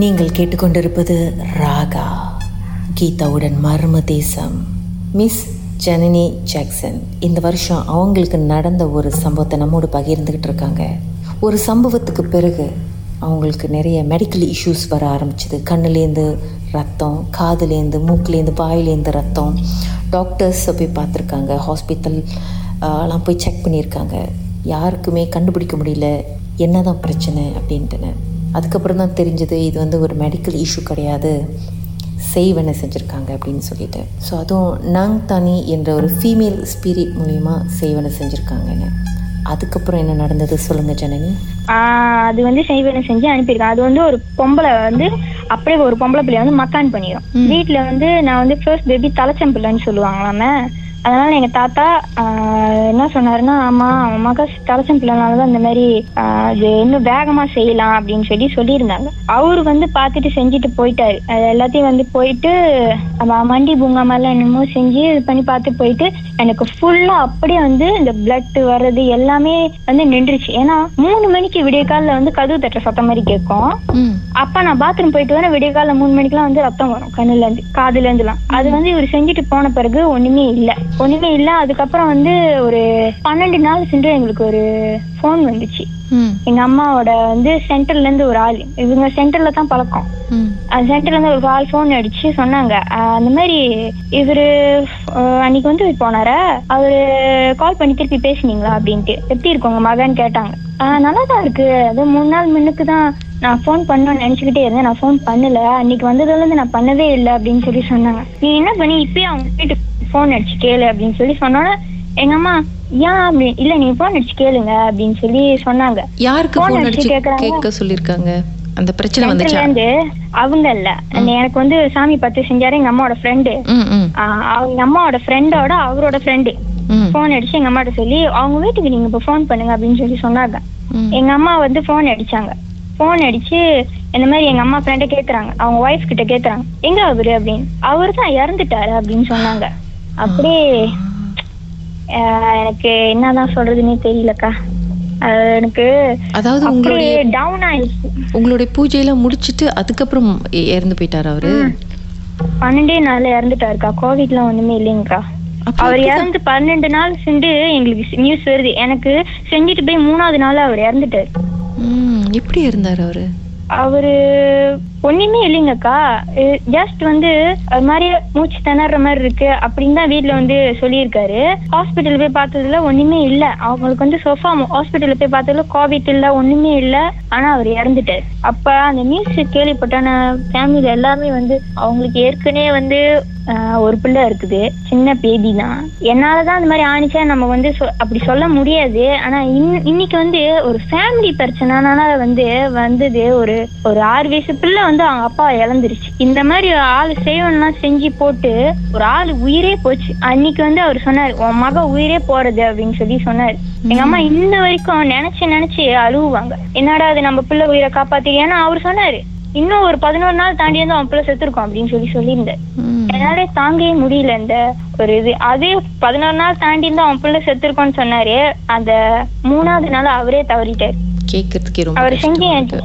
நீங்கள் கேட்டுக்கொண்டிருப்பது ராகா. கீதாவுடன் மர்ம தேசம். மிஸ் ஜனனி ஜாக்சன் இந்த வருஷம் அவங்களுக்கு நடந்த ஒரு சம்பவத்தை நம்மோடு பகிர்ந்துக்கிட்டு இருக்காங்க. ஒரு சம்பவத்துக்கு பிறகு அவங்களுக்கு நிறைய மெடிக்கல் இஷ்யூஸ் வர ஆரம்பிச்சிது. கண்ணுலேருந்து ரத்தம் காதுலேருந்து மூக்குலேருந்து வாயிலேருந்து ரத்தம். டாக்டர்ஸை போய் பார்த்துருக்காங்க. ஹாஸ்பிட்டல் எல்லாம் போய் செக் பண்ணியிருக்காங்க. யாருக்குமே கண்டுபிடிக்க முடியல. என்னதான் பிரச்சனை அப்படின்ட்டுன்னு. அதுக்கப்புறம் தான் தெரிஞ்சது இது வந்து ஒரு மெடிக்கல் இஷ்யூ கிடையாது. செய்வனை செஞ்சுருக்காங்க அப்படின்னு சொல்லிட்டு. ஸோ அதுவும் நாங் தானி என்ற ஒரு ஃபீமேல் ஸ்பிரிட் மூலிமா செய்வனை செஞ்சுருக்காங்கன்னு. அதுக்கப்புறம் என்ன நடந்தது சொல்லுங்க ஜனனி. அது வந்து செய்வனை செஞ்சு அனுப்பியிருக்கேன் அது வந்து ஒரு பொம்பளை வந்து அப்படியே ஒரு பொம்பளை பிள்ளைய வந்து மக்கான் பண்ணிடும் வீட்ல வந்து நான் வந்து ஃபர்ஸ்ட் பேபி தலைச்சம்பிள்ளைன்னு சொல்லுவாங்களாமே. அதனால எங்க தாத்தா என்ன சொன்னாருன்னா ஆமா அவன் மக தலைச்சம்பிள்ளைனாலதான் இந்த மாதிரி அது இன்னும் வேகமா செய்யலாம் அப்படின்னு சொல்லி சொல்லியிருந்தாங்க. அவரு வந்து பார்த்துட்டு செஞ்சுட்டு போயிட்டாரு. அது எல்லாத்தையும் வந்து போயிட்டு மண்டி பூங்கா மாதிரிலாம் என்னமோ செஞ்சு இது பண்ணி பார்த்து போயிட்டு எனக்கு ஃபுல்லா அப்படியே வந்து இந்த பிளட் வர்றது எல்லாமே வந்து நின்றுச்சு. ஏன்னா மூணு மணிக்கு விடிய காலில் வந்து கதவு தட்டுற சத்தம் மாதிரி கேட்கும். அப்ப நான் பாத்ரூம் போயிட்டு வரேன் விடிய காலைல மூணு மணிக்கெல்லாம் வந்து ரத்தம் வரும் கண்ணுல இருந்து காதுல இருந்துலாம். அது வந்து இவர் செஞ்சுட்டு போன பிறகு ஒண்ணுமே இல்ல. ஒண்ணுமே இல்ல. அதுக்கப்புறம் வந்து ஒரு பன்னெண்டு நாள் சென்று எங்களுக்கு ஒரு ஃபோன் வந்துச்சு. எங்க அம்மாவோட வந்து சென்டர்ல இருந்து ஒரு ஆள். இவங்க சென்டர்ல தான் பழக்கம். அந்த சென்டர்ல இருந்து ஒரு ஆள் ஃபோன் அடிச்சு சொன்னாங்க. அந்த மாதிரி இவரு அன்னைக்கு வந்து போனாரா? அவரு கால் பண்ணி திருப்பி பேசுனீங்களா அப்படின்ட்டு. எப்படி இருக்கு உங்க மகன் கேட்டாங்க. நல்லா தான் இருக்கு. அது மூணு நாள் முன்னுக்கு தான் நான் ஃபோன் பண்ணணும்னு நினைச்சுக்கிட்டே இருந்தேன். நான் ஃபோன் பண்ணல. அன்னைக்கு வந்ததுல இருந்து நான் பண்ணவே இல்லை அப்படின்னு சொல்லி சொன்னாங்க. நீ என்ன பண்ணி இப்பயே அவங்க வீட்டுக்கு ஃபோன் அடிச்சு கேளு அப்படின்னு சொல்லி சொன்னோன்னே எங்க அம்மா ஏன் அப்படி இல்ல நீங்க ஃபோன் அடிச்சு கேளுங்க அப்படின்னு சொல்லி சொன்னாங்க. யாருக்கு ஃபோன் அடிச்சு. கேட்க சொல்லியிருக்காங்க? அந்த பிரச்சனை வந்துச்சா? அவங்க இல்ல. எனக்கு வந்து சாமி பார்த்து செஞ்சாரு எங்க அம்மாவோட ஃப்ரெண்டு அவங்க அம்மாவோட ஃப்ரெண்டோட அவரோட ஃப்ரெண்டு ஃபோன் அடிச்சு எங்க அம்மாட்ட சொல்லி அவங்க வீட்டுக்கு நீங்க இப்ப ஃபோன் பண்ணுங்க அப்படின்னு சொல்லி சொன்னாங்க. எங்க அம்மா வந்து ஃபோன் அடிச்சாங்க. ஃபோன் அடிச்சு இந்த மாதிரி எங்க அம்மா ஃப்ரெண்ட கேக்குறாங்க. அவங்க ஒய்ஃப் கிட்ட கேக்குறாங்க. எங்க அவரு? அப்படின்னு. அவரு தான் இறந்துட்டாரு அப்படின்னு சொன்னாங்க. அப்படியே எனக்கு என்னதான் சொல்றதுன்னே தெரியலக்கா. எனக்கு அதாவது உங்களுடைய டவுன் ஆயிடுச்சு. உங்களுடைய பூஜையெல்லாம் முடிச்சிட்டு அதுக்கப்புறம் இறந்து போயிட்டாரு அவரு? பன்னெண்டே நாள்ல இறந்துட்டாருக்கா. கோவிட்லாம் ஒண்ணுமே இல்லைங்கக்கா. அவர் இறந்து பன்னெண்டு நாள் சென்று எங்களுக்கு நியூஸ் வருது. எனக்கு செஞ்சுட்டு போய் மூணாவது நாள் அவர் இறந்துட்டாரு. எப்படி இருந்தாரு அவரு? அவரு ஒண்ணுமே இல்லைங்கக்கா. ஜஸ்ட் வந்து அது மாதிரி மூச்சு திணற மாதிரி இருக்கு அப்படின்னு தான் வீட்டுல வந்து சொல்லியிருக்காரு. ஹாஸ்பிட்டல் போய் பார்த்ததுல ஒண்ணுமே இல்ல. அவங்களுக்கு வந்து சொஃபா ஹாஸ்பிட்டல் போய் பார்த்ததுல கோவிட் இல்ல ஒண்ணுமே இல்ல. ஆனா அவர் இறந்துட்டாரு. அப்ப அந்த நியூஸ் கேள்விப்பட்டான ஃபேமிலில எல்லாருமே வந்து அவங்களுக்கு ஏற்கனவே வந்து ஒரு பிள்ளை இருக்குது. சின்ன பேபி தான். என்னாலதான் அந்த மாதிரி ஆணிச்சா நம்ம வந்து சொ- அப்படி சொல்ல முடியாது. ஆனா இன்- இன்னைக்கு வந்து ஒரு ஃபேமிலி பிரச்சனைனால வந்து வந்தது ஒரு ஒரு ஆறு வயசு பிள்ளை வந்து அவங்க அப்பா இழந்துருச்சு. இந்த மாதிரி ஆள் செய்வன்லாம் செஞ்சு போட்டு ஒரு ஆள் உயிரே போச்சு. அன்னைக்கு வந்து அவர் சொன்னாரு உன் மக உயிரே போறது அப்படின்னு சொல்லி சொன்னாரு. எங்க அம்மா இன்ன வரைக்கும் நினைச்சு நினைச்சு அழுவுவாங்க. என்னடா அது நம்ம பிள்ளை உயிரை காப்பாத்தி ஏன்னா அவர் சொன்னாரு இன்னும் ஒரு பதினோரு நாள் தாண்டி வந்து அவன் பிள்ளை செத்துருக்கோம் அப்படின்னு சொல்லி சொல்லியிருந்தாரு ம். என்னாலே தாங்கவே முடியல இந்த ஒரு இது. அதே பதினோரு நாள் தாண்டி இருந்து அவன் பிள்ளை செத்துருக்கோன்னு சொன்னாரு அந்த மூணாவது நாள் அவரே தவறிட்டாரு. கேட்கறதுக்கே ரொம்ப அவர் செஞ்சு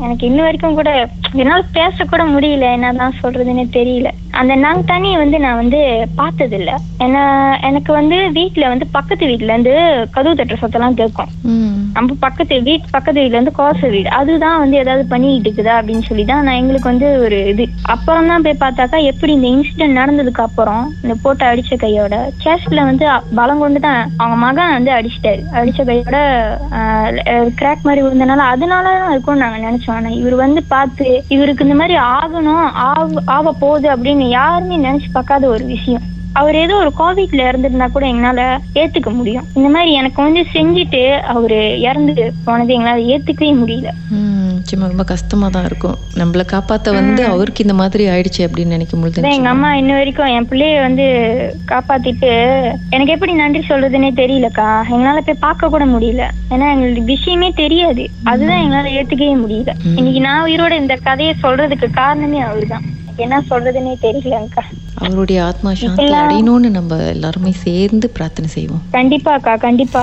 எனக்கு- இன்ன வரைக்கும் கூட என்னால பேச கூட முடியல என்னதான் சொல்றதுன்னு தெரியல. அந்த நாங் தண்ணி வந்து நான் வந்து பார்த்தது இல்ல ஏன்னா எனக்கு வந்து வீட்ல வந்து பக்கத்து வீட்ல இருந்து கதவு தட்டுற சத்தம்லாம் கேட்கும். ம். நம்ம பக்கத்து வீட் பக்கத்து வீட்ல இருந்து கோச வீடு. அதுதான் வந்து ஏதாவது பண்ணிக்கிட்டு இருக்குதா அப்படின்னு சொல்லி தான் நான் எங்களுக்கு வந்து ஒரு இது. அப்புறம் தான் போய் பார்த்தாக்கா எப்படி இந்த இன்சிடென்ட் நடந்ததுக்கு அப்புறம் இந்த போட்டு அடிச்ச கையோட சேஸ்ட்ல வந்து பலம் கொண்டு தான் அவங்க மகன் வந்து அடிச்சிட்டாரு. அடிச்ச கையோட கிராக் மாதிரி விழுந்தனால அதனால தான் இருக்கும்னு நாங்க நினைச்சோம். ஆனா இவர் வந்து பார்த்து இவருக்கு இந்த மாதிரி ஆகணும் ஆவ ஆக போகுது அப்படின்னு யாருமே நினைச்சு பார்க்காத ஒரு விஷயம். அவர் ஏதோ ஒரு கோவிட்ல இறந்துருந்தா கூட எங்களால ஏத்துக்க முடியும். இந்த மாதிரி எனக்கு வந்து செஞ்சுட்டு அவரு இறந்து போனது எங்களால ஏத்துக்கவே முடியல. ம். நிச்சயமா ரொம்ப கஷ்டமா தான் இருக்கும். நம்மள காப்பாத்த வந்து அவருக்கு இந்த மாதிரி ஆயிடுச்சு அப்படின்னு நினைக்கும் பொழுது எங்க அம்மா இன்ன வரைக்கும் என் பிள்ளைய வந்து காப்பாத்திட்டு எனக்கு எப்படி நன்றி சொல்றதுன்னே தெரியலக்கா. எங்களால போய் பார்க்க கூட முடியல. ஏன்னா எங்களுக்கு விஷயமே தெரியாது. அதுதான் எங்களால ஏத்துக்கவே முடியல. இன்னைக்கு நான் உயிரோட இந்த கதையை சொல்றதுக்கு காரணமே அவர்தான். என்ன சொல்றதுன்னே தெரியலங்கக்கா அவருடைய ஆத்மா சாந்தி அடையணும்னு நம்ம எல்லாருமே சேர்ந்து பிரார்த்தனை செய்வோம். கண்டிப்பாக்கா கண்டிப்பா.